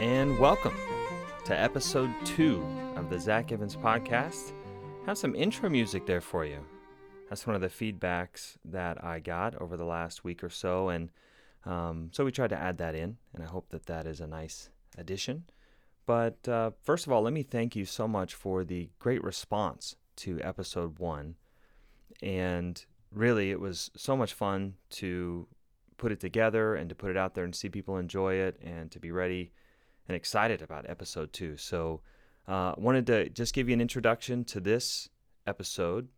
and welcome to episode two of the Zack Evans podcast. Have some intro music there for you. That's one of the feedbacks that I got over the last week or so, and um, so we tried to add that in, and I hope that that is a nice addition. But uh, first of all, let me thank you so much for the great response to episode one. And really, it was so much fun to put it together and to put it out there and see people enjoy it and to be ready and excited about episode two. So, uh, wanted to just give you an introduction to this episode,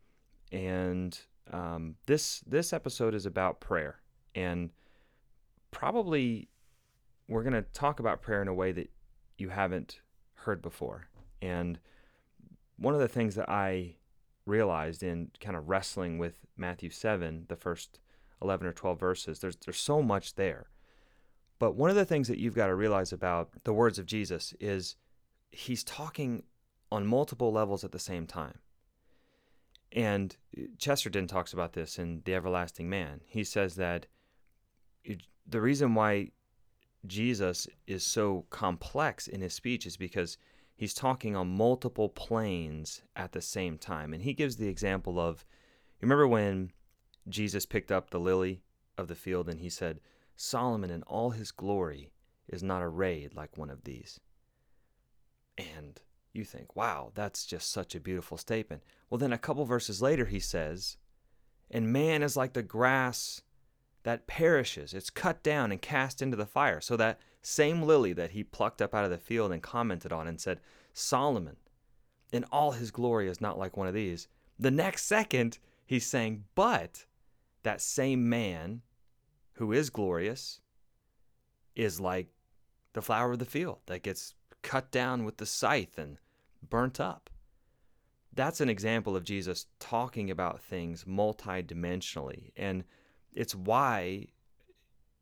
and um, this this episode is about prayer, and probably we're going to talk about prayer in a way that you haven't heard before. And one of the things that I realized in kind of wrestling with Matthew 7, the first 11 or 12 verses, there's, there's so much there. But one of the things that you've got to realize about the words of Jesus is he's talking on multiple levels at the same time. And uh, Chesterton talks about this in The Everlasting Man. He says that the reason why Jesus is so complex in his speech is because he's talking on multiple planes at the same time. And he gives the example of you remember when Jesus picked up the lily of the field and he said, Solomon in all his glory is not arrayed like one of these. And you think, wow, that's just such a beautiful statement. Well, then a couple verses later, he says, And man is like the grass that perishes. It's cut down and cast into the fire. So that same lily that he plucked up out of the field and commented on and said, Solomon, in all his glory, is not like one of these. The next second, he's saying, But that same man who is glorious is like the flower of the field that gets cut down with the scythe and burnt up. That's an example of Jesus talking about things multidimensionally. And it's why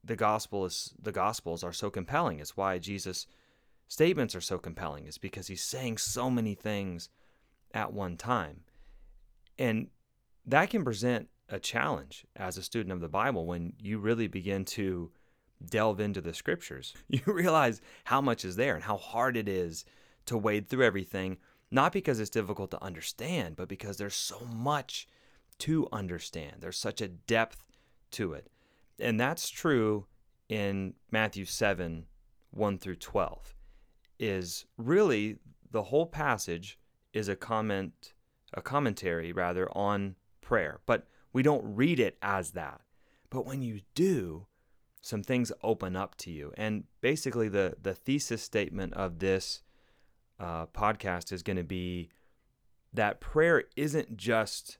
the gospel is the gospels are so compelling. It's why Jesus statements are so compelling. Is because he's saying so many things at one time. And that can present a challenge as a student of the Bible when you really begin to delve into the scriptures. You realize how much is there and how hard it is to wade through everything, not because it's difficult to understand, but because there's so much to understand. There's such a depth to it. And that's true in Matthew 7 1 through 12. Is really the whole passage is a comment, a commentary rather, on prayer. But we don't read it as that. But when you do, some things open up to you. And basically, the, the thesis statement of this uh, podcast is going to be that prayer isn't just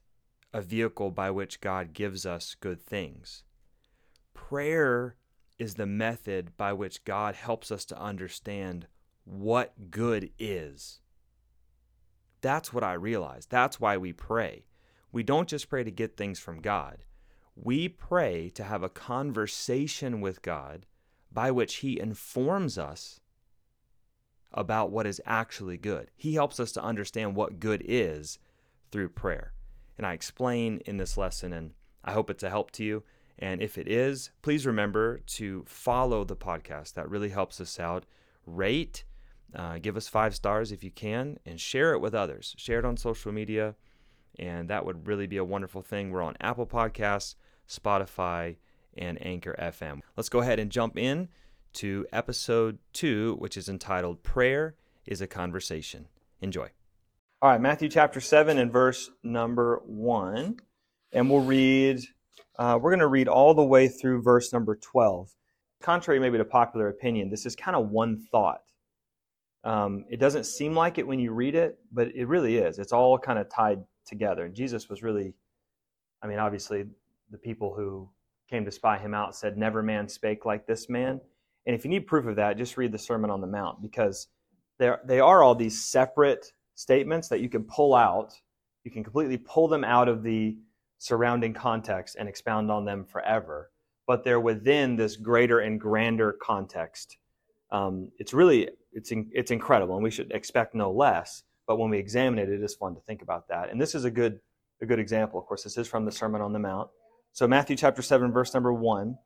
a vehicle by which God gives us good things. Prayer is the method by which God helps us to understand what good is. That's what I realize. That's why we pray. We don't just pray to get things from God. We pray to have a conversation with God by which He informs us about what is actually good. He helps us to understand what good is through prayer. And I explain in this lesson, and I hope it's a help to you. And if it is, please remember to follow the podcast. That really helps us out. Rate, uh, give us five stars if you can, and share it with others. Share it on social media, and that would really be a wonderful thing. We're on Apple Podcasts, Spotify, and Anchor FM. Let's go ahead and jump in to episode two, which is entitled Prayer is a Conversation. Enjoy. All right, Matthew chapter 7 and verse number 1. And we'll read, uh, we're going to read all the way through verse number 12. Contrary maybe to popular opinion, this is kind of one thought. Um, it doesn't seem like it when you read it, but it really is. It's all kind of tied together. And Jesus was really, I mean, obviously, the people who came to spy him out said, Never man spake like this man. And if you need proof of that, just read the Sermon on the Mount because there they are all these separate statements that you can pull out. You can completely pull them out of the surrounding context and expound on them forever. But they're within this greater and grander context. Um, it's really it's in, it's incredible, and we should expect no less. But when we examine it, it is fun to think about that. And this is a good a good example. Of course, this is from the Sermon on the Mount. So Matthew chapter seven, verse number one.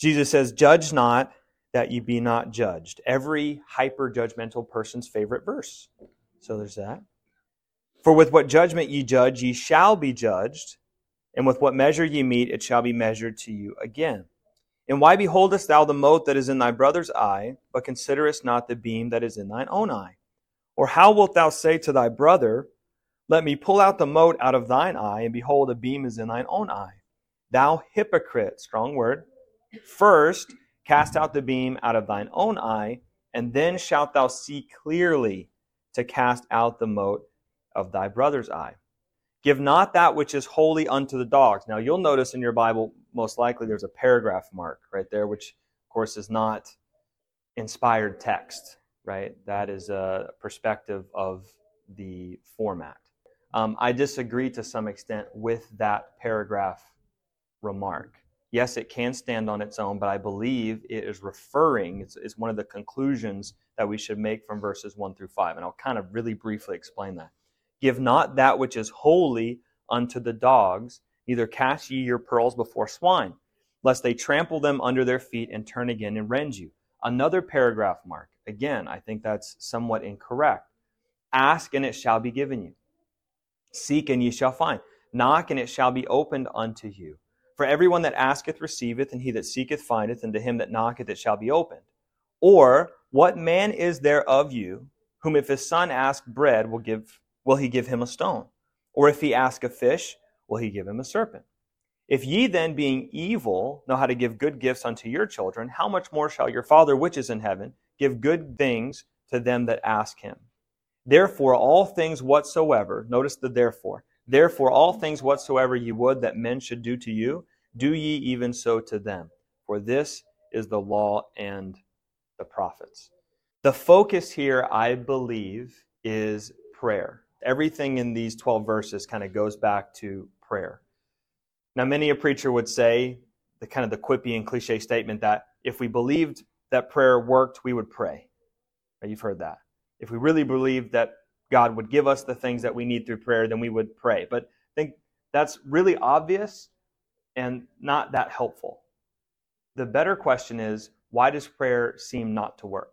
Jesus says, Judge not that ye be not judged. Every hyper judgmental person's favorite verse. So there's that. For with what judgment ye judge, ye shall be judged, and with what measure ye meet, it shall be measured to you again. And why beholdest thou the mote that is in thy brother's eye, but considerest not the beam that is in thine own eye? Or how wilt thou say to thy brother, Let me pull out the mote out of thine eye, and behold, a beam is in thine own eye? Thou hypocrite, strong word, first cast out the beam out of thine own eye, and then shalt thou see clearly to cast out the mote of thy brother's eye. Give not that which is holy unto the dogs. Now, you'll notice in your Bible, most likely there's a paragraph mark right there, which, of course, is not inspired text, right? That is a perspective of the format. Um, I disagree to some extent with that paragraph remark. Yes, it can stand on its own, but I believe it is referring, it's, it's one of the conclusions that we should make from verses 1 through 5. And I'll kind of really briefly explain that. Give not that which is holy unto the dogs, neither cast ye your pearls before swine, lest they trample them under their feet and turn again and rend you. Another paragraph mark. Again, I think that's somewhat incorrect. Ask and it shall be given you. Seek and ye shall find. Knock and it shall be opened unto you. For everyone that asketh receiveth, and he that seeketh findeth, and to him that knocketh it shall be opened. Or what man is there of you whom if his son ask bread will give will he give him a stone? Or if he ask a fish, will he give him a serpent? If ye then, being evil, know how to give good gifts unto your children, how much more shall your Father which is in heaven give good things to them that ask him? Therefore, all things whatsoever, notice the therefore, therefore, all things whatsoever ye would that men should do to you, do ye even so to them. For this is the law and the prophets. The focus here, I believe, is prayer everything in these 12 verses kind of goes back to prayer. Now, many a preacher would say the kind of the quippy and cliche statement that if we believed that prayer worked, we would pray. You've heard that. If we really believed that God would give us the things that we need through prayer, then we would pray. But I think that's really obvious and not that helpful. The better question is why does prayer seem not to work?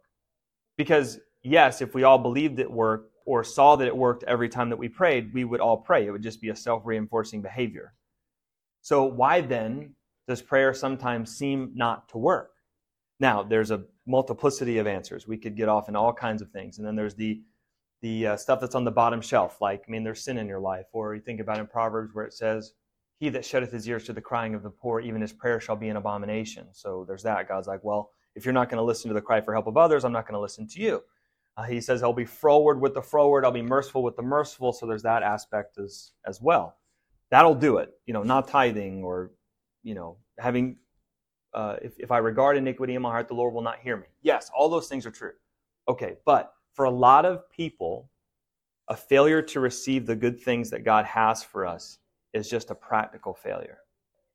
Because, yes, if we all believed it worked, or saw that it worked every time that we prayed, we would all pray. It would just be a self reinforcing behavior. So, why then does prayer sometimes seem not to work? Now, there's a multiplicity of answers. We could get off in all kinds of things. And then there's the the uh, stuff that's on the bottom shelf, like, I mean, there's sin in your life. Or you think about in Proverbs where it says, He that shutteth his ears to the crying of the poor, even his prayer shall be an abomination. So there's that. God's like, well, if you're not going to listen to the cry for help of others, I'm not going to listen to you. Uh, he says, I'll be froward with the froward, I'll be merciful with the merciful. So there's that aspect as, as well. That'll do it. You know, not tithing or, you know, having, uh, if, if I regard iniquity in my heart, the Lord will not hear me. Yes, all those things are true. Okay, but for a lot of people, a failure to receive the good things that God has for us is just a practical failure.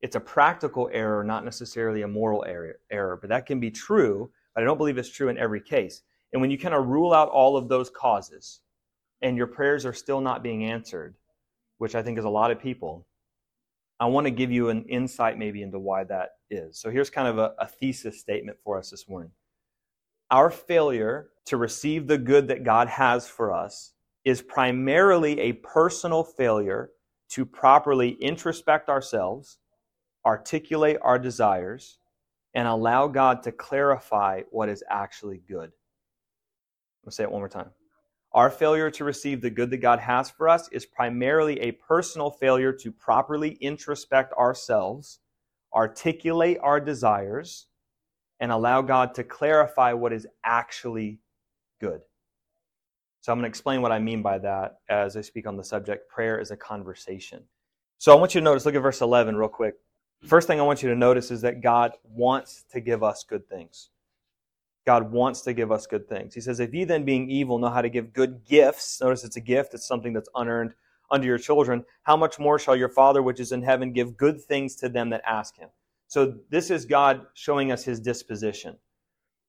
It's a practical error, not necessarily a moral error, error, but that can be true, but I don't believe it's true in every case. And when you kind of rule out all of those causes and your prayers are still not being answered, which I think is a lot of people, I want to give you an insight maybe into why that is. So here's kind of a, a thesis statement for us this morning. Our failure to receive the good that God has for us is primarily a personal failure to properly introspect ourselves, articulate our desires, and allow God to clarify what is actually good. I'll say it one more time. Our failure to receive the good that God has for us is primarily a personal failure to properly introspect ourselves, articulate our desires, and allow God to clarify what is actually good. So I'm going to explain what I mean by that as I speak on the subject. Prayer is a conversation. So I want you to notice, look at verse 11 real quick. First thing I want you to notice is that God wants to give us good things. God wants to give us good things. He says, If ye then, being evil, know how to give good gifts, notice it's a gift, it's something that's unearned unto your children, how much more shall your Father which is in heaven give good things to them that ask him? So this is God showing us his disposition.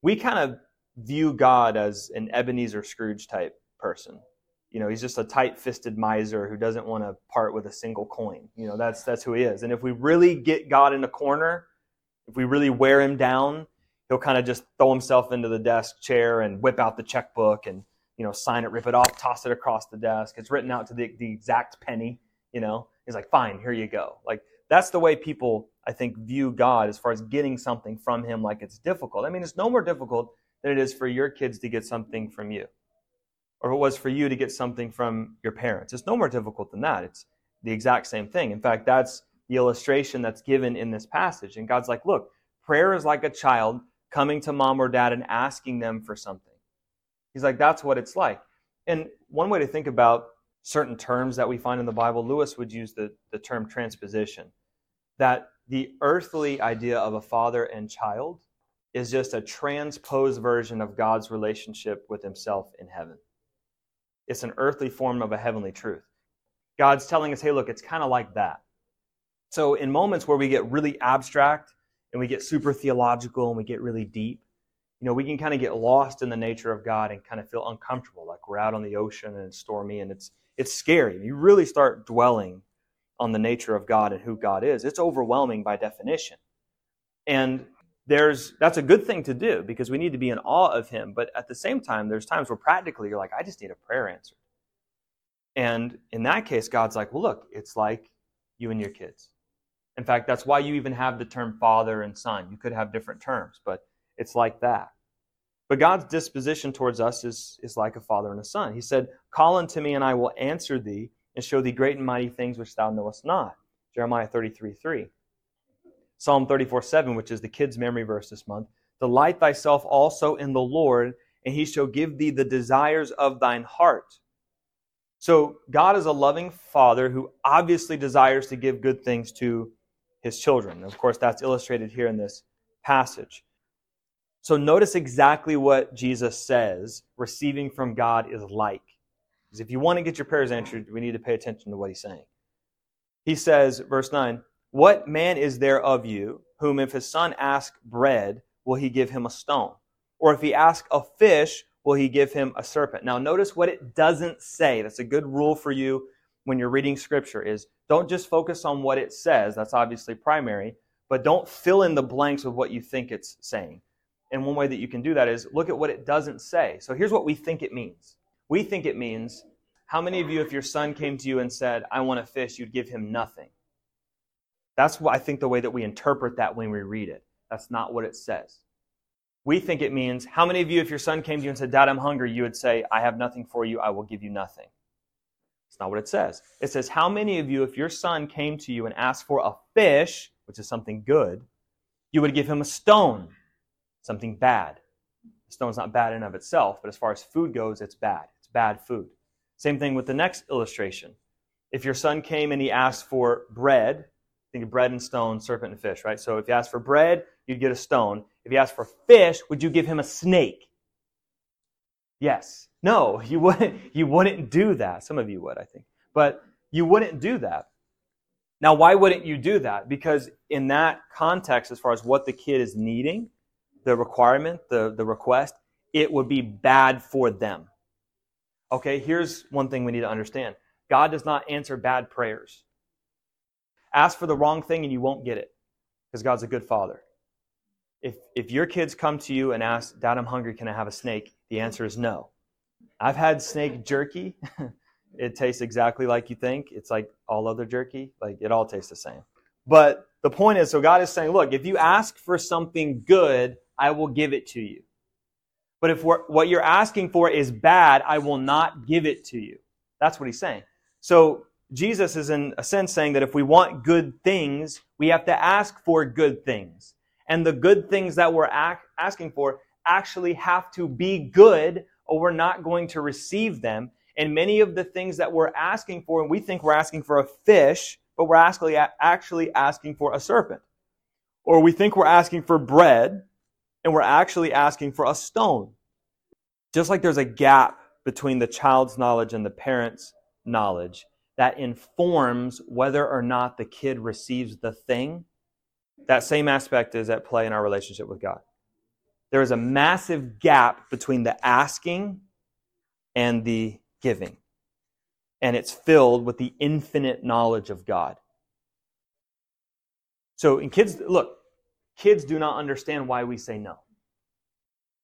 We kind of view God as an Ebenezer Scrooge type person. You know, he's just a tight-fisted miser who doesn't want to part with a single coin. You know, that's that's who he is. And if we really get God in a corner, if we really wear him down, he'll kind of just throw himself into the desk chair and whip out the checkbook and you know sign it, rip it off, toss it across the desk. It's written out to the, the exact penny. You know, he's like, fine, here you go. Like that's the way people I think view God as far as getting something from Him. Like it's difficult. I mean, it's no more difficult than it is for your kids to get something from you, or it was for you to get something from your parents. It's no more difficult than that. It's the exact same thing. In fact, that's the illustration that's given in this passage. And God's like, look, prayer is like a child coming to mom or dad and asking them for something. He's like, that's what it's like. And one way to think about certain terms that we find in the Bible, Lewis would use the, the term transposition. That the earthly idea of a father and child is just a transposed version of God's relationship with himself in heaven. It's an earthly form of a heavenly truth. God's telling us, hey, look, it's kind of like that. So, in moments where we get really abstract and we get super theological and we get really deep, you know, we can kind of get lost in the nature of God and kind of feel uncomfortable, like we're out on the ocean and it's stormy and it's it's scary. You really start dwelling on the nature of God and who God is. It's overwhelming by definition. And there's that's a good thing to do because we need to be in awe of him, but at the same time there's times where practically you're like I just need a prayer answered. And in that case God's like, "Well, look, it's like you and your kids. In fact, that's why you even have the term father and son. You could have different terms, but it's like that. But God's disposition towards us is, is like a father and a son. He said, Call unto me, and I will answer thee, and show thee great and mighty things which thou knowest not. Jeremiah 33 3. Psalm 34 7, which is the kids' memory verse this month. Delight thyself also in the Lord, and he shall give thee the desires of thine heart. So, God is a loving father who obviously desires to give good things to his children. Of course, that's illustrated here in this passage. So notice exactly what Jesus says receiving from God is like. Because if you want to get your prayers answered, we need to pay attention to what he's saying. He says, verse 9, What man is there of you whom if his son ask bread, will he give him a stone? Or if he ask a fish, will he give him a serpent? Now notice what it doesn't say. That's a good rule for you when you're reading scripture is don't just focus on what it says, that's obviously primary, but don't fill in the blanks with what you think it's saying. And one way that you can do that is look at what it doesn't say. So here's what we think it means. We think it means how many of you, if your son came to you and said, I want a fish, you'd give him nothing? That's what I think the way that we interpret that when we read it. That's not what it says. We think it means how many of you, if your son came to you and said, Dad, I'm hungry, you would say, I have nothing for you, I will give you nothing. It's not what it says. It says, How many of you, if your son came to you and asked for a fish, which is something good, you would give him a stone, something bad? The stone's not bad in of itself, but as far as food goes, it's bad. It's bad food. Same thing with the next illustration. If your son came and he asked for bread, think of bread and stone, serpent and fish, right? So if you asked for bread, you'd get a stone. If you asked for fish, would you give him a snake? Yes. No, you wouldn't, you wouldn't do that. Some of you would, I think. But you wouldn't do that. Now, why wouldn't you do that? Because in that context, as far as what the kid is needing, the requirement, the, the request, it would be bad for them. Okay, here's one thing we need to understand God does not answer bad prayers. Ask for the wrong thing and you won't get it because God's a good father. If, if your kids come to you and ask, Dad, I'm hungry, can I have a snake? The answer is no. I've had snake jerky. it tastes exactly like you think. It's like all other jerky. Like it all tastes the same. But the point is, so God is saying, look, if you ask for something good, I will give it to you. But if what you're asking for is bad, I will not give it to you. That's what he's saying. So Jesus is in a sense saying that if we want good things, we have to ask for good things. And the good things that we're asking for actually have to be good or we're not going to receive them. And many of the things that we're asking for, and we think we're asking for a fish, but we're actually, actually asking for a serpent. Or we think we're asking for bread, and we're actually asking for a stone. Just like there's a gap between the child's knowledge and the parent's knowledge that informs whether or not the kid receives the thing, that same aspect is at play in our relationship with God there is a massive gap between the asking and the giving. And it's filled with the infinite knowledge of God. So, in kids, look, kids do not understand why we say no.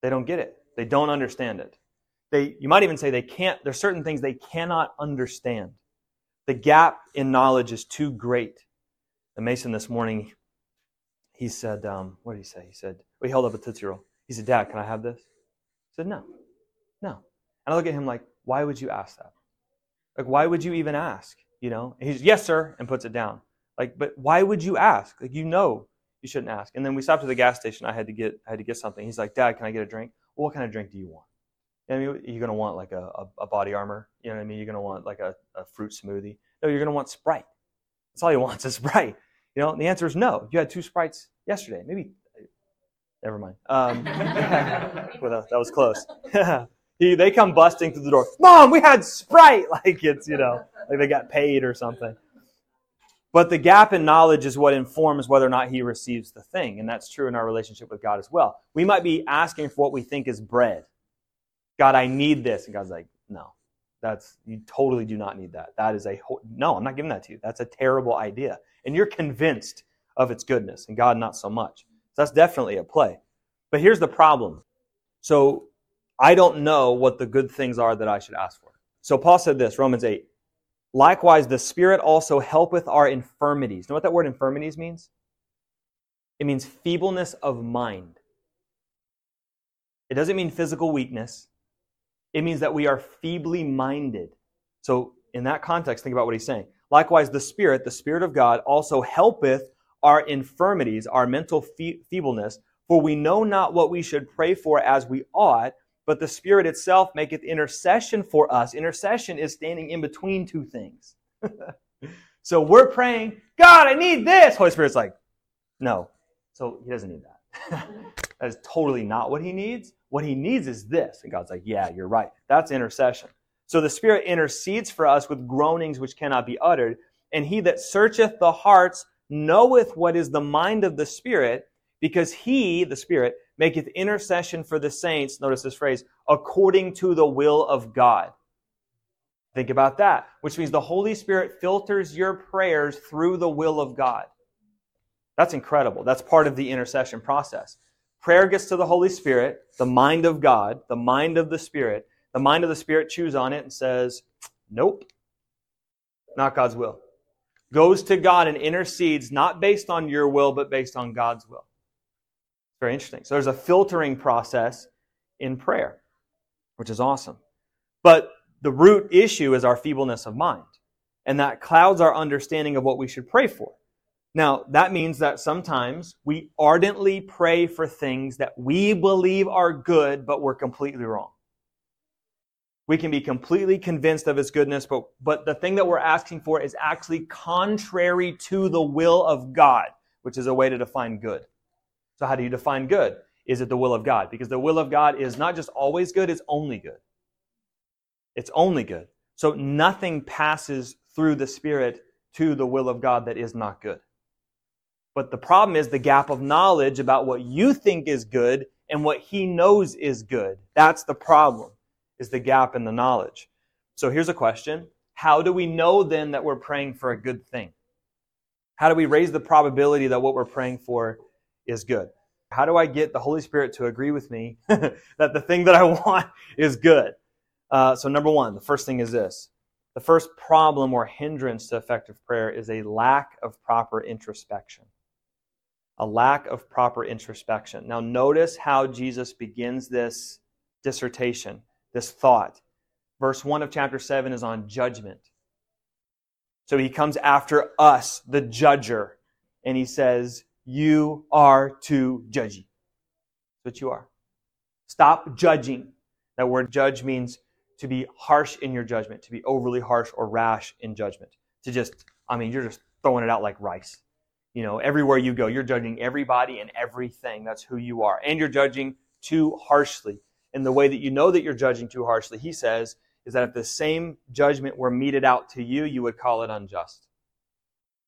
They don't get it. They don't understand it. They, you might even say they can't, there's certain things they cannot understand. The gap in knowledge is too great. And Mason this morning, he said, um, what did he say? He said, well, he held up a Tootsie Roll. He said, Dad, can I have this? I said, no, no. And I look at him like, why would you ask that? Like, why would you even ask? You know? And he's, yes, sir, and puts it down. Like, but why would you ask? Like, you know you shouldn't ask. And then we stopped at the gas station. I had to get, I had to get something. He's like, Dad, can I get a drink? Well, what kind of drink do you want? I mean, you're to want like a, a, a, BodyArmor. You know what I mean? You're to want like a, a fruit smoothie. No, you're to want Sprite. That's all he wants is Sprite. You know, the answer is no. You had two Sprites yesterday. Maybe, never mind. Um, well, that was close. he, they come busting through the door. Mom, we had Sprite. Like it's, you know, like they got paid or something. But the gap in knowledge is what informs whether or not he receives the thing. And that's true in our relationship with God as well. We might be asking for what we think is bread. God, I need this. And God's like, no, that's, you totally do not need that. That is a, no, I'm not giving that to you. That's a terrible idea. And you're convinced of its goodness, and God not so much. So that's definitely a play. But here's the problem. So I don't know what the good things are that I should ask for. So Paul said this, Romans 8. Likewise, the Spirit also helpeth our infirmities. Know what that word infirmities means? It means feebleness of mind. It doesn't mean physical weakness. It means that we are feebly minded. So, in that context, think about what he's saying. Likewise, the Spirit, the Spirit of God, also helpeth our infirmities, our mental feebleness, for we know not what we should pray for as we ought, but the Spirit itself maketh intercession for us. Intercession is standing in between two things. so we're praying, God, I need this. Holy Spirit's like, no. So he doesn't need that. that is totally not what he needs. What he needs is this. And God's like, yeah, you're right. That's intercession. So the Spirit intercedes for us with groanings which cannot be uttered. And he that searcheth the hearts knoweth what is the mind of the Spirit, because he, the Spirit, maketh intercession for the saints, notice this phrase, according to the will of God. Think about that, which means the Holy Spirit filters your prayers through the will of God. That's incredible. That's part of the intercession process. Prayer gets to the Holy Spirit, the mind of God, the mind of the Spirit. The mind of the Spirit chews on it and says, Nope, not God's will. Goes to God and intercedes, not based on your will, but based on God's will. Very interesting. So there's a filtering process in prayer, which is awesome. But the root issue is our feebleness of mind. And that clouds our understanding of what we should pray for. Now, that means that sometimes we ardently pray for things that we believe are good, but we're completely wrong. We can be completely convinced of its goodness, but, but the thing that we're asking for is actually contrary to the will of God, which is a way to define good. So, how do you define good? Is it the will of God? Because the will of God is not just always good, it's only good. It's only good. So, nothing passes through the Spirit to the will of God that is not good. But the problem is the gap of knowledge about what you think is good and what He knows is good. That's the problem, is the gap in the knowledge. So, here's a question How do we know then that we're praying for a good thing? How do we raise the probability that what we're praying for is good. How do I get the Holy Spirit to agree with me that the thing that I want is good? Uh, so, number one, the first thing is this the first problem or hindrance to effective prayer is a lack of proper introspection. A lack of proper introspection. Now, notice how Jesus begins this dissertation, this thought. Verse 1 of chapter 7 is on judgment. So he comes after us, the judger, and he says, you are too judgy. That's what you are. Stop judging. That word judge means to be harsh in your judgment, to be overly harsh or rash in judgment. To just, I mean, you're just throwing it out like rice. You know, everywhere you go, you're judging everybody and everything. That's who you are. And you're judging too harshly. And the way that you know that you're judging too harshly, he says, is that if the same judgment were meted out to you, you would call it unjust.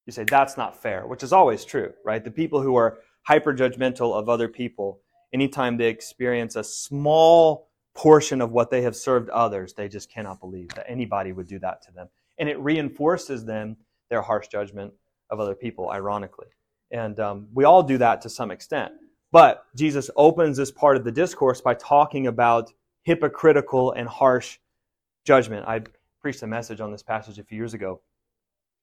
You say, that's not fair, which is always true, right? The people who are hyper judgmental of other people, anytime they experience a small portion of what they have served others, they just cannot believe that anybody would do that to them. And it reinforces them their harsh judgment of other people, ironically. And um, we all do that to some extent. But Jesus opens this part of the discourse by talking about hypocritical and harsh judgment. I preached a message on this passage a few years ago,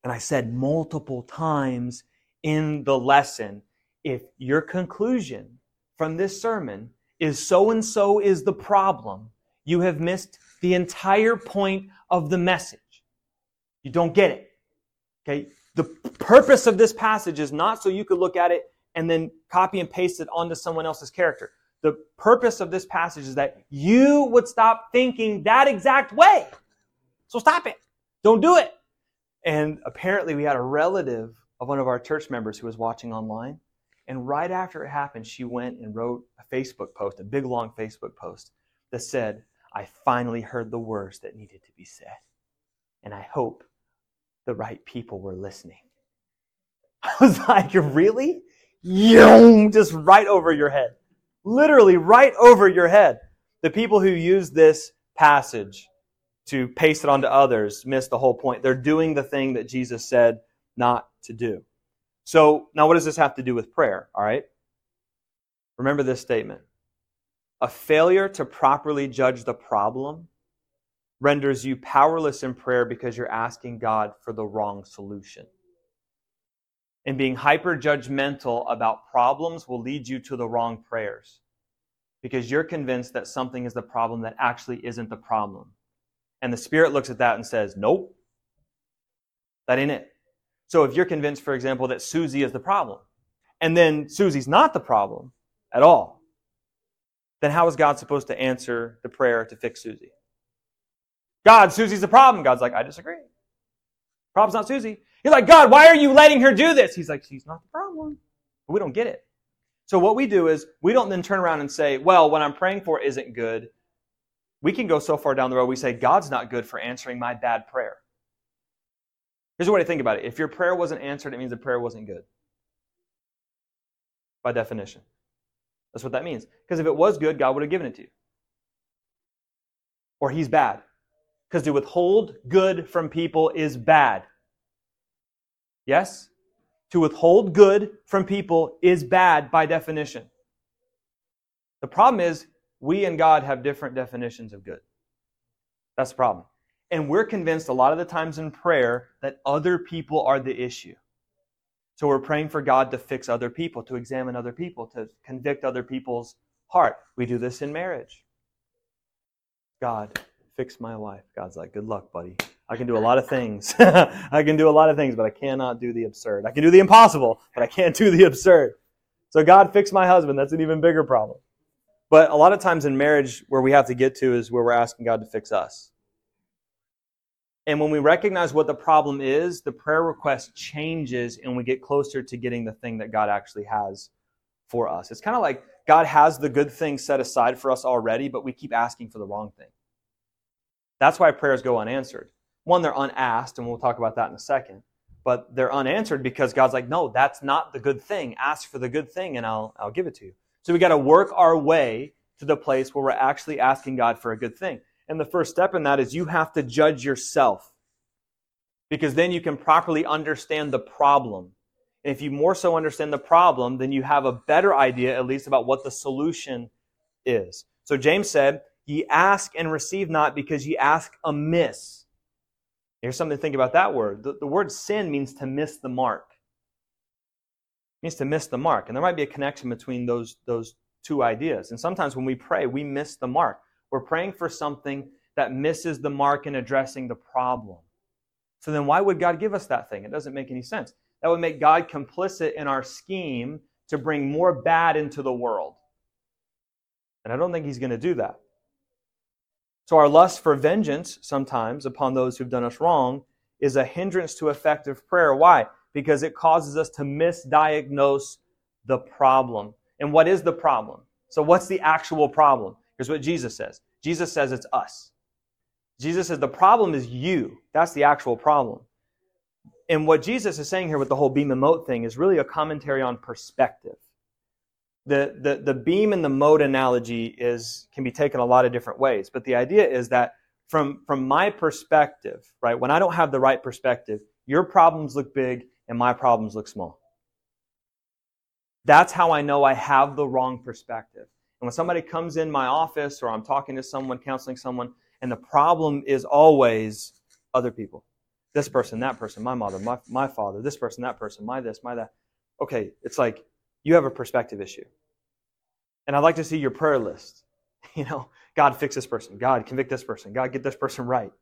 and I said multiple times in the lesson if your conclusion from this sermon is so and so is the problem, you have missed the entire point of the message. You don't get it. Okay? The purpose of this passage is not so you could look at it and then copy and paste it onto someone else's character. The purpose of this passage is that you would stop thinking that exact way. So stop it. Don't do it. And apparently, we had a relative of one of our church members who was watching online. And right after it happened, she went and wrote a Facebook post, a big long Facebook post that said, I finally heard the words that needed to be said. And I hope the right people were listening. I was like, really? Yum, just right over your head. Literally right over your head. The people who use this passage to paste it onto others miss the whole point. They're doing the thing that Jesus said not to do. So, now what does this have to do with prayer? All right? Remember this statement. A failure to properly judge the problem renders you powerless in prayer because you're asking God for the wrong solution. And being hyper judgmental about problems will lead you to the wrong prayers because you're convinced that something is the problem that actually isn't the problem. And the Spirit looks at that and says, Nope, that ain't it. So if you're convinced, for example, that Susie is the problem, and then Susie's not the problem at all, then how is God supposed to answer the prayer to fix Susie? God, Susie's the problem. God's like, I disagree. Problem's not Susie. You're like, God, why are you letting her do this? He's like, she's not the problem. But we don't get it. So what we do is we don't then turn around and say, well, what I'm praying for isn't good. We can go so far down the road, we say, God's not good for answering my bad prayer. Here's what I think about it. If your prayer wasn't answered, it means the prayer wasn't good. By definition. That's what that means. Because if it was good, God would have given it to you. Or he's bad. Because to withhold good from people is bad. Yes? To withhold good from people is bad by definition. The problem is, we and God have different definitions of good. That's the problem. And we're convinced a lot of the times in prayer that other people are the issue. So we're praying for God to fix other people, to examine other people, to convict other people's heart. We do this in marriage. God, fix my wife. God's like, good luck, buddy. I can do a lot of things. I can do a lot of things, but I cannot do the absurd. I can do the impossible, but I can't do the absurd. So God, fix my husband. That's an even bigger problem. But a lot of times in marriage, where we have to get to is where we're asking God to fix us. And when we recognize what the problem is, the prayer request changes and we get closer to getting the thing that God actually has for us. It's kind of like God has the good thing set aside for us already, but we keep asking for the wrong thing. That's why prayers go unanswered. One, they're unasked, and we'll talk about that in a second. But they're unanswered because God's like, no, that's not the good thing. Ask for the good thing, and I'll, I'll give it to you. So we got to work our way to the place where we're actually asking God for a good thing. And the first step in that is you have to judge yourself. Because then you can properly understand the problem. And if you more so understand the problem, then you have a better idea, at least, about what the solution is. So James said, Ye ask and receive not because ye ask amiss. Here's something to think about that word. The, the word sin means to miss the mark. It means to miss the mark. And there might be a connection between those, those two ideas. And sometimes when we pray, we miss the mark. We're praying for something that misses the mark in addressing the problem. So then why would God give us that thing? It doesn't make any sense. That would make God complicit in our scheme to bring more bad into the world. And I don't think he's going to do that. So our lust for vengeance sometimes upon those who've done us wrong is a hindrance to effective prayer. Why? Because it causes us to misdiagnose the problem. And what is the problem? So what's the actual problem? Here's what Jesus says. Jesus says it's us. Jesus says the problem is you. That's the actual problem. And what Jesus is saying here with the whole beam and mote thing is really a commentary on perspective. The, the, the beam and the mote analogy is can be taken a lot of different ways, but the idea is that from, from my perspective, right, when I don't have the right perspective, your problems look big and my problems look small. That's how I know I have the wrong perspective. And when somebody comes in my office or I'm talking to someone, counseling someone, and the problem is always other people this person, that person, my mother, my, my father, this person, that person, my this, my that. Okay, it's like you have a perspective issue. And I'd like to see your prayer list. You know, God fix this person. God convict this person. God get this person right.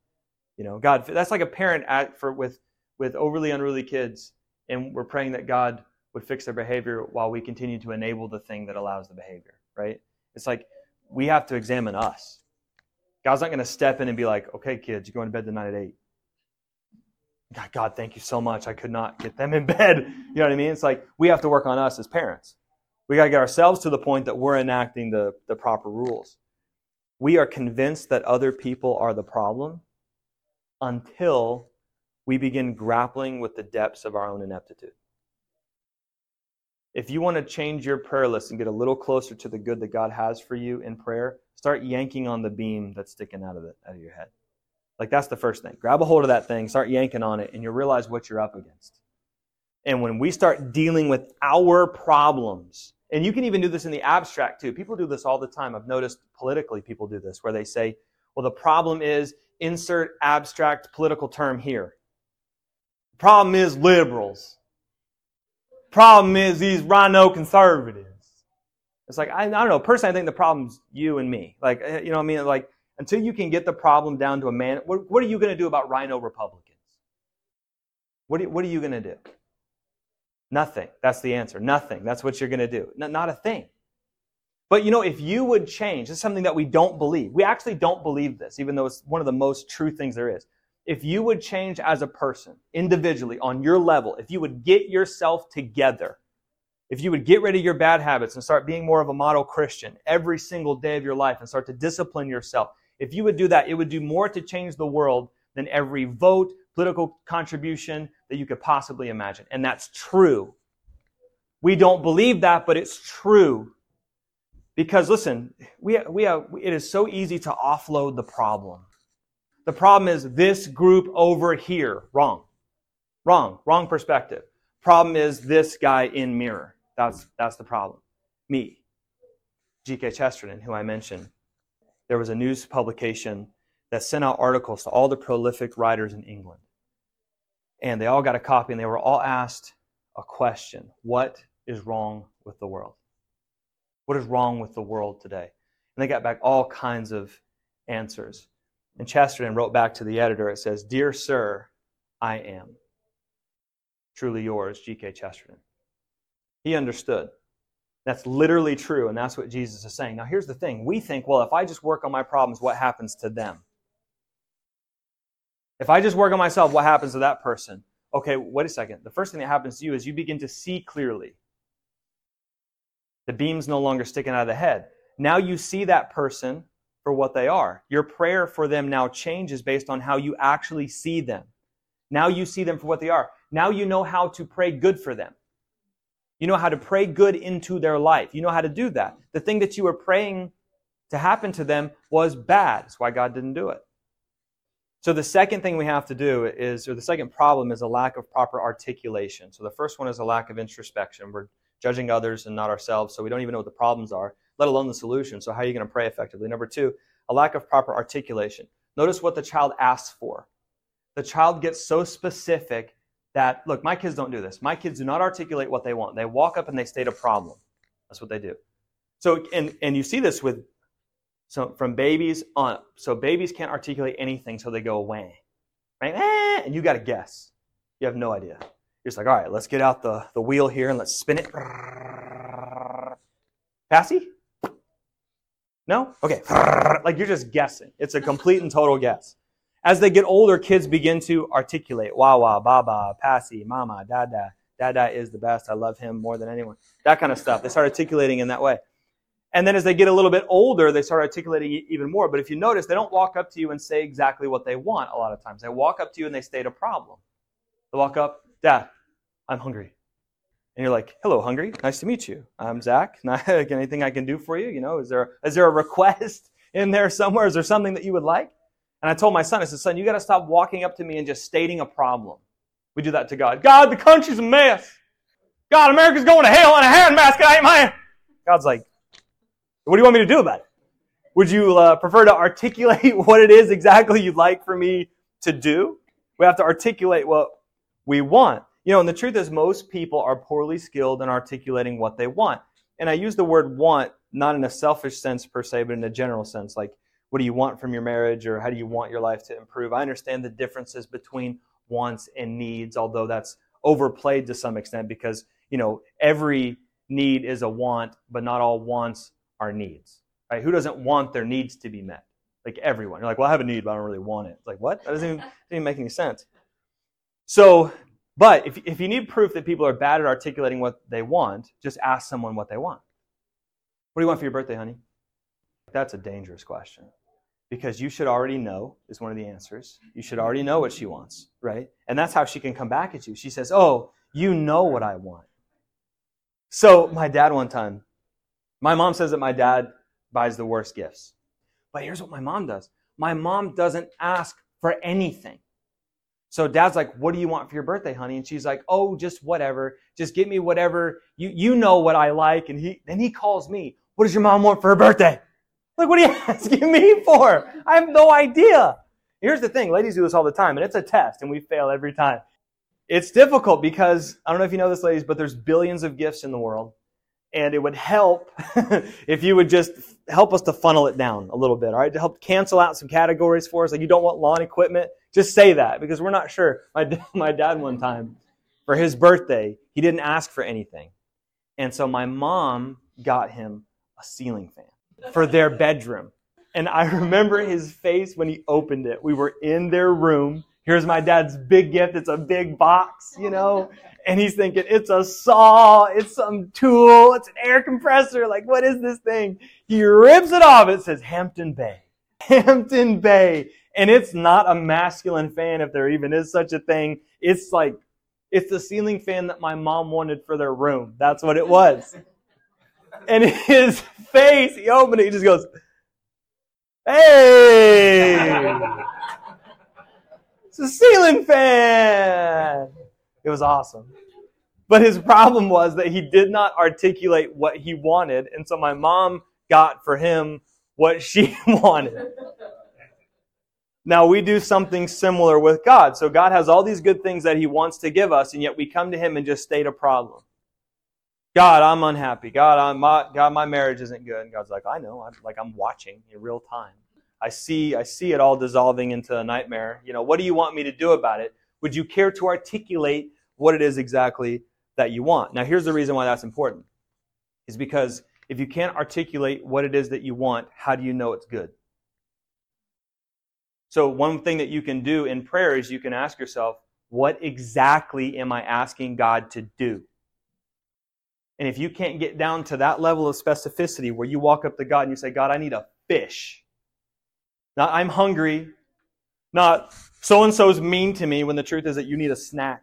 You know, God that's like a parent at, for with with overly unruly kids, and we're praying that God would fix their behavior while we continue to enable the thing that allows the behavior. Right? It's like we have to examine us. God's not going to step in and be like, "Okay, kids, you're going to bed tonight at eight. God, God, thank you so much. I could not get them in bed. You know what I mean? It's like we have to work on us as parents. We got to get ourselves to the point that we're enacting the, the proper rules. We are convinced that other people are the problem until we begin grappling with the depths of our own ineptitude. If you want to change your prayer list and get a little closer to the good that God has for you in prayer, start yanking on the beam that's sticking out of it out of your head. Like that's the first thing. Grab a hold of that thing, start yanking on it, and you'll realize what you're up against. And when we start dealing with our problems, and you can even do this in the abstract too. People do this all the time. I've noticed politically people do this where they say, well, the problem is insert abstract political term here. The problem is liberals. Problem is these RINO conservatives. It's like, I, I don't know. Personally, I think the problem's you and me. Like, eh, you know what I mean? Like, until you can get the problem down to a man, what, what are you going to do about RINO Republicans? What, are, what are you going to do? Nothing. That's the answer. Nothing. That's what you're going to do. Not a thing. But you know, if you would change, this is something that we don't believe. We actually don't believe this, even though it's one of the most true things there is. If you would change as a person, individually, on your level, if you would get yourself together, if you would get rid of your bad habits and start being more of a model Christian every single day of your life and start to discipline yourself, if you would do that, it would do more to change the world than every vote, political contribution that you could possibly imagine. And that's true. We don't believe that, but it's true. Because listen, we, we have, it is so easy to offload the problem. The problem is this group over here. Wrong. Wrong. Wrong perspective. Problem is this guy in mirror. That's, that's the problem. Me. G.K. Chesterton, who I mentioned there was a news publication that sent out articles to all the prolific writers in England. And they all got a copy and they were all asked a question What is wrong with the world? What is wrong with the world today? And they got back all kinds of answers. And Chesterton wrote back to the editor, it says, Dear Sir, I am. Truly yours, G.K. Chesterton. He understood. That's literally true, and that's what Jesus is saying. Now, here's the thing we think, well, if I just work on my problems, what happens to them? If I just work on myself, what happens to that person? Okay, wait a second. The first thing that happens to you is you begin to see clearly. The beam's no longer sticking out of the head. Now you see that person for what they are. Your prayer for them now changes based on how you actually see them. Now you see them for what they are. Now you know how to pray good for them. You know how to pray good into their life. You know how to do that. The thing that you were praying to happen to them was bad. That's why God didn't do it. So the second thing we have to do is, or the second problem is a lack of proper articulation. So the first one is a lack of introspection. We're judging others and not ourselves, so we don't even know what the problems are, let alone the solution. So how are you going to pray effectively? Number two, a lack of proper articulation. Notice what the child asks for. The child gets so specific that, look, my kids don't do this. My kids do not articulate what they want. They walk up and they state a problem. That's what they do. So, and, and you see this with, so from babies on. So babies can't articulate anything, so they go away. Right? Eh, and you got to guess. You have no idea. You're just like, all right, let's get out the, the wheel here and let's spin it. Passy? No? Okay. Like you're just guessing. It's a complete and total guess. As they get older, kids begin to articulate wah wah, baba, passy, mama, dada. Dada is the best. I love him more than anyone. That kind of stuff. They start articulating in that way. And then as they get a little bit older, they start articulating even more. But if you notice, they don't walk up to you and say exactly what they want a lot of times. They walk up to you and they state a problem. They walk up, Dad, I'm hungry. And you're like, hello, hungry. Nice to meet you. I'm Zack. Anything I can do for you? You know, is there, is there a request in there somewhere? Is there something that you would like? And I told my son, I said, son, you got to stop walking up to me and just stating a problem. We do that to God. God, the country's a mess. God, America's going to hell in a handbasket. I ain't my. God's like, what do you want me to do about it? Would you uh, prefer to articulate what it is exactly you'd like for me to do? We have to articulate what we want. You know, and the truth is, most people are poorly skilled in articulating what they want. And I use the word want not in a selfish sense per se, but in a general sense. Like, what do you want from your marriage or how do you want your life to improve? I understand the differences between wants and needs, although that's overplayed to some extent because, you know, every need is a want, but not all wants are needs. Right? Who doesn't want their needs to be met? Like everyone. You're like, well, I have a need, but I don't really want it. It's like, what? That doesn't even, doesn't even make any sense. So but if, if you need proof that people are bad at articulating what they want, just ask someone what they want. What do you want for your birthday, honey? That's a dangerous question because you should already know, is one of the answers. You should already know what she wants, right? And that's how she can come back at you. She says, Oh, you know what I want. So, my dad, one time, my mom says that my dad buys the worst gifts. But here's what my mom does my mom doesn't ask for anything. So dad's like, what do you want for your birthday, honey? And she's like, oh, just whatever. Just get me whatever. You, you know what I like. And he, then he calls me, what does your mom want for her birthday? Like, what are you asking me for? I have no idea. Here's the thing. Ladies do this all the time and it's a test and we fail every time. It's difficult because, I don't know if you know this, ladies, but there's billions of gifts in the world. And it would help if you would just help us to funnel it down a little bit, all right? To help cancel out some categories for us. Like you don't want lawn equipment. Just say that because we're not sure. My, my dad, one time, for his birthday, he didn't ask for anything. And so my mom got him a ceiling fan for their bedroom. And I remember his face when he opened it. We were in their room. Here's my dad's big gift. It's a big box, you know? And he's thinking, it's a saw, it's some tool, it's an air compressor. Like, what is this thing? He rips it off. It says Hampton Bay. Hampton Bay and it's not a masculine fan if there even is such a thing. It's like it's the ceiling fan that my mom wanted for their room. That's what it was. And his face, he opened it, he just goes, Hey! It's a ceiling fan! It was awesome. But his problem was that he did not articulate what he wanted, and so my mom got for him what she wanted. Now we do something similar with God. So God has all these good things that He wants to give us, and yet we come to Him and just state a problem. God, I'm unhappy. God, I'm, my, God, my marriage isn't good. And God's like, I know. I'm like I'm watching in real time. I see, I see it all dissolving into a nightmare. You know, what do you want me to do about it? Would you care to articulate what it is exactly that you want? Now, here's the reason why that's important. Is because if you can't articulate what it is that you want, how do you know it's good? So, one thing that you can do in prayer is you can ask yourself, what exactly am I asking God to do? And if you can't get down to that level of specificity where you walk up to God and you say, God, I need a fish. Not I'm hungry. Not so and so's mean to me when the truth is that you need a snack.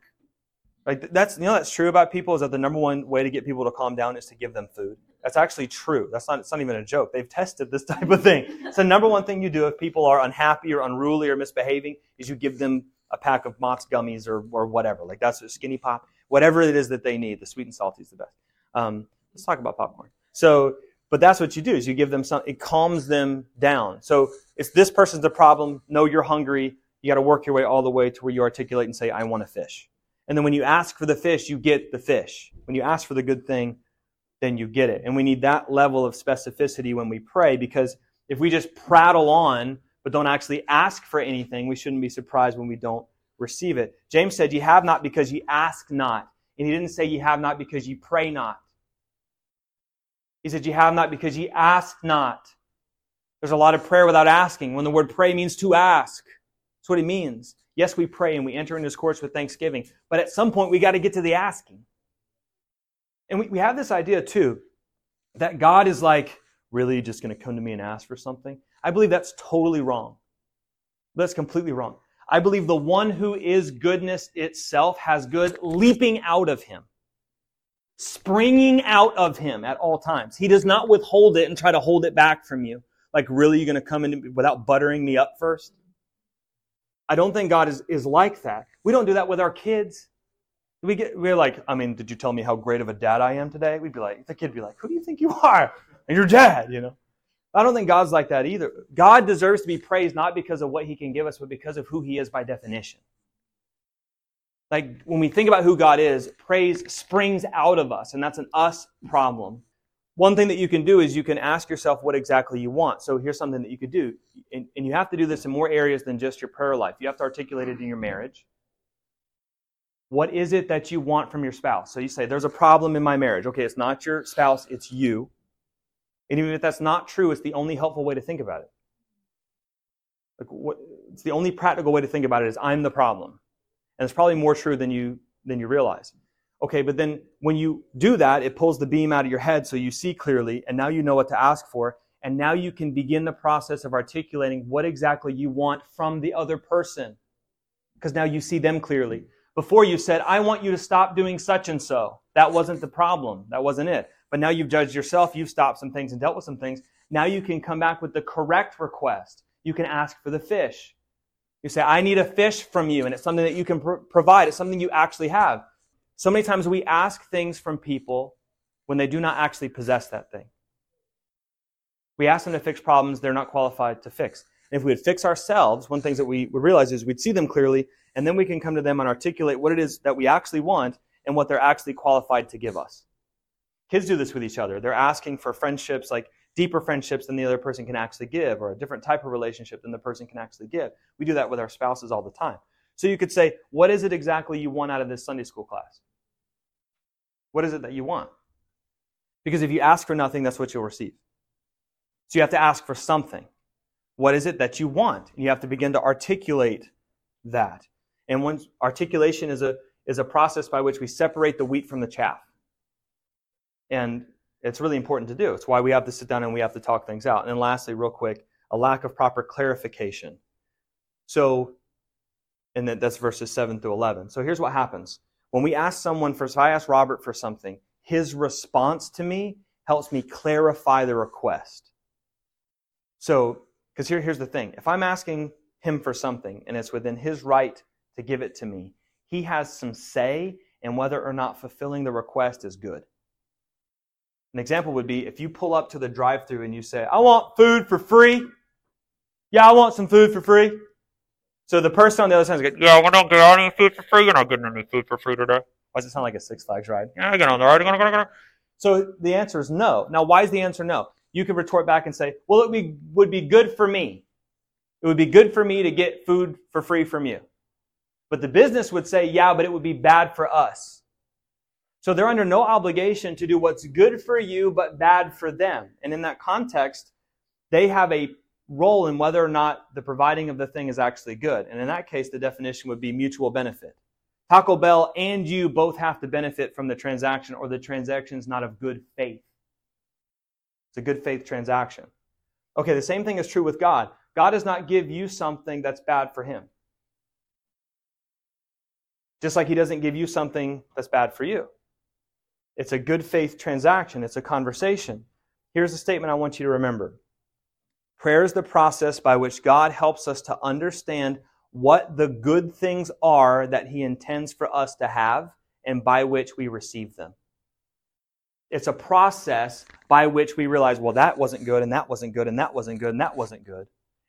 Like that's you know that's true about people is that the number one way to get people to calm down is to give them food. That's actually true. That's not, it's not even a joke. They've tested this type of thing. It's the number one thing you do if people are unhappy or unruly or misbehaving is you give them a pack of Mott's gummies or, or whatever. Like that's a skinny pop, whatever it is that they need. The sweet and salty is the best. Um, let's talk about popcorn. So, but that's what you do is you give them some, it calms them down. So if this person's the problem, know you're hungry. You got to work your way all the way to where you articulate and say, I want a fish. And then when you ask for the fish, you get the fish. When you ask for the good thing, then you get it. And we need that level of specificity when we pray because if we just prattle on but don't actually ask for anything, we shouldn't be surprised when we don't receive it. James said, You have not because you ask not. And he didn't say, You have not because you pray not. He said, You have not because you ask not. There's a lot of prayer without asking. When the word pray means to ask, that's what it means. Yes, we pray and we enter into his courts with thanksgiving, but at some point we got to get to the asking. And we, we have this idea too that God is like, really just going to come to me and ask for something? I believe that's totally wrong. That's completely wrong. I believe the one who is goodness itself has good leaping out of him, springing out of him at all times. He does not withhold it and try to hold it back from you. Like, really, you're going to come in without buttering me up first? I don't think God is, is like that. We don't do that with our kids. We get we're like, I mean, did you tell me how great of a dad I am today? We'd be like, the kid would be like, who do you think you are? And your dad, you know. I don't think God's like that either. God deserves to be praised not because of what he can give us, but because of who he is by definition. Like when we think about who God is, praise springs out of us, and that's an us problem. One thing that you can do is you can ask yourself what exactly you want. So here's something that you could do. And, and you have to do this in more areas than just your prayer life. You have to articulate it in your marriage. What is it that you want from your spouse? So you say, There's a problem in my marriage. Okay, it's not your spouse, it's you. And even if that's not true, it's the only helpful way to think about it. Like what, it's the only practical way to think about it is I'm the problem. And it's probably more true than you, than you realize. Okay, but then when you do that, it pulls the beam out of your head so you see clearly, and now you know what to ask for. And now you can begin the process of articulating what exactly you want from the other person. Because now you see them clearly. Before you said, I want you to stop doing such and so. That wasn't the problem. That wasn't it. But now you've judged yourself. You've stopped some things and dealt with some things. Now you can come back with the correct request. You can ask for the fish. You say, I need a fish from you. And it's something that you can pr- provide. It's something you actually have. So many times we ask things from people when they do not actually possess that thing. We ask them to fix problems they're not qualified to fix. And if we would fix ourselves, one thing that we would realize is we'd see them clearly, and then we can come to them and articulate what it is that we actually want and what they're actually qualified to give us. Kids do this with each other. They're asking for friendships, like deeper friendships than the other person can actually give, or a different type of relationship than the person can actually give. We do that with our spouses all the time. So you could say, What is it exactly you want out of this Sunday school class? What is it that you want? Because if you ask for nothing, that's what you'll receive. So you have to ask for something. What is it that you want? And you have to begin to articulate that. And once articulation is a is a process by which we separate the wheat from the chaff. And it's really important to do. It's why we have to sit down and we have to talk things out. And then lastly, real quick, a lack of proper clarification. So, and that, that's verses 7 through 11. So here's what happens. When we ask someone for, if I ask Robert for something, his response to me helps me clarify the request. So, because here, here's the thing. If I'm asking him for something and it's within his right to give it to me, he has some say in whether or not fulfilling the request is good. An example would be if you pull up to the drive through and you say, I want food for free. Yeah, I want some food for free. So the person on the other side is like, Yeah, we're not getting any food for free. You're not getting any food for free today. Why does it sound like a Six Flags ride? Yeah, get on the ride. Gonna, gonna, gonna. So the answer is no. Now, why is the answer no? You could retort back and say, well, it would be good for me. It would be good for me to get food for free from you. But the business would say, yeah, but it would be bad for us. So they're under no obligation to do what's good for you but bad for them. And in that context, they have a role in whether or not the providing of the thing is actually good. And in that case, the definition would be mutual benefit. Taco Bell and you both have to benefit from the transaction, or the transaction is not of good faith. It's a good faith transaction. Okay, the same thing is true with God. God does not give you something that's bad for him. Just like he doesn't give you something that's bad for you. It's a good faith transaction, it's a conversation. Here's a statement I want you to remember prayer is the process by which God helps us to understand what the good things are that He intends for us to have and by which we receive them. It's a process by which we realize, well, that wasn't good, and that wasn't good, and that wasn't good, and that wasn't good.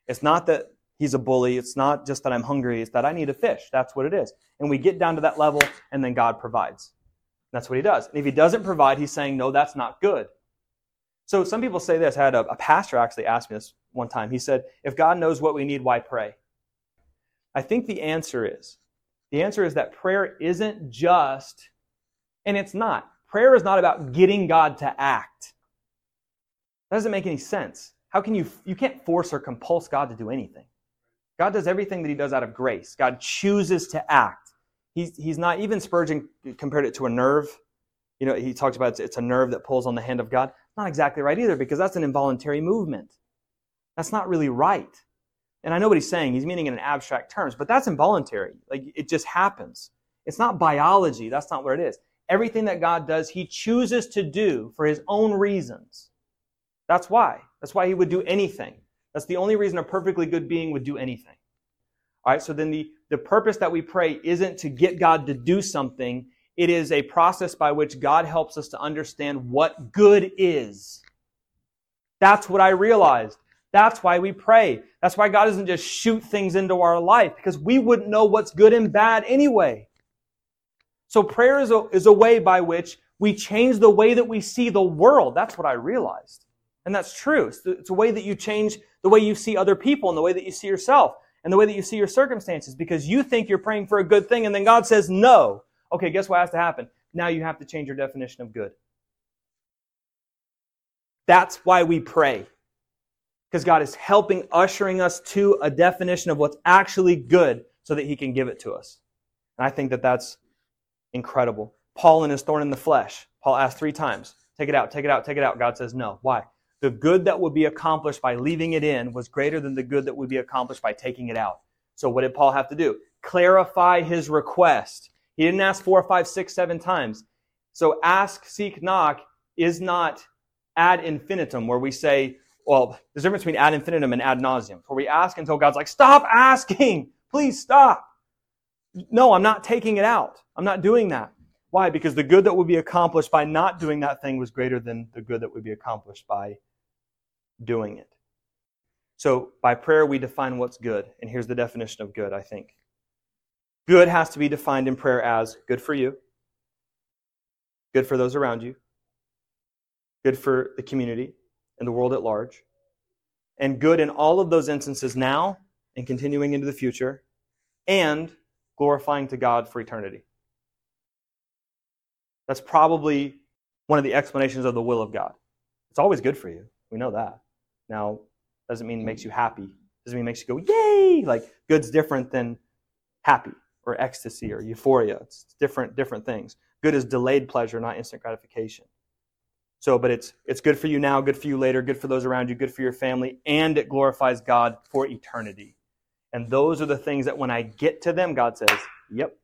It's not that he's a bully. It's not just that I'm hungry. It's that I need a fish. That's what it is. And we get down to that level, and then God provides. That's what he does. And if he doesn't provide, he's saying, no, that's not good. So some people say this. I had a, a pastor actually ask me this one time. He said, if God knows what we need, why pray? I think the answer is the answer is that prayer isn't just, and it's not. Prayer is not about getting God to act. That doesn't make any sense. How can you, you can't force or compulse God to do anything. God does everything that he does out of grace. God chooses to act. He's, he's not, even Spurgeon compared it to a nerve. You know, he talks about it's, it's a nerve that pulls on the hand of God. Not exactly right either, because that's an involuntary movement. That's not really right. And I know what he's saying. He's meaning it in abstract terms, but that's involuntary. Like it just happens. It's not biology. That's not what it is. Everything that God does, he chooses to do for his own reasons. That's why. That's why he would do anything. That's the only reason a perfectly good being would do anything. All right, so then the, the purpose that we pray isn't to get God to do something, It is a process by which God helps us to understand what good is. That's what I realized. That's why we pray. That's why God doesn't just shoot things into our life because we wouldn't know what's good and bad anyway. So prayer is a, is a way by which we change the way that we see the world. That's what I realized. And that's true. It's, it's a way that you change the way you see other people and the way that you see yourself and the way that you see your circumstances because you think you're praying for a good thing and then God says no. Okay, guess what has to happen? Now you have to change your definition of good. That's why we pray. Because God is helping, ushering us to a definition of what's actually good so that He can give it to us. And I think that that's incredible. Paul and his thorn in the flesh. Paul asked three times, take it out, take it out, take it out. God says no. Why? The good that would be accomplished by leaving it in was greater than the good that would be accomplished by taking it out. So what did Paul have to do? Clarify his request. He didn't ask four, five, six, seven times. So ask, seek, knock is not ad infinitum, where we say, well, there's a difference between ad infinitum and ad nauseum, where we ask until God's like, stop asking, please stop. No, I'm not taking it out. I'm not doing that. Why? Because the good that would be accomplished by not doing that thing was greater than the good that would be accomplished by doing it. So by prayer, we define what's good. And here's the definition of good, I think. Good has to be defined in prayer as good for you, good for those around you, good for the community and the world at large, and good in all of those instances now and continuing into the future, and glorifying to God for eternity. That's probably one of the explanations of the will of God. It's always good for you. We know that. Now, doesn't mean it makes you happy. Doesn't mean it makes you go, yay! Like, good's different than happy or ecstasy or euphoria. It's different, different things. Good is delayed pleasure, not instant gratification. So, but it's it's good for you now, good for you later, good for those around you, good for your family, and it glorifies God for eternity. And those are the things that when I get to them, God says, Yep,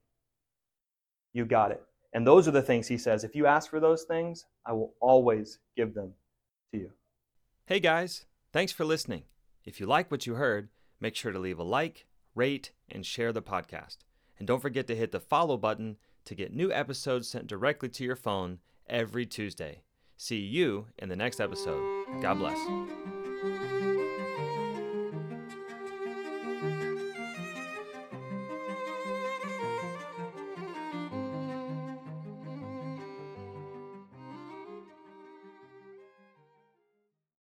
you got it. And those are the things He says, if you ask for those things, I will always give them to you. Hey guys, thanks for listening. If you like what you heard, make sure to leave a like, rate, and share the podcast. And don't forget to hit the follow button to get new episodes sent directly to your phone every Tuesday. See you in the next episode. God bless.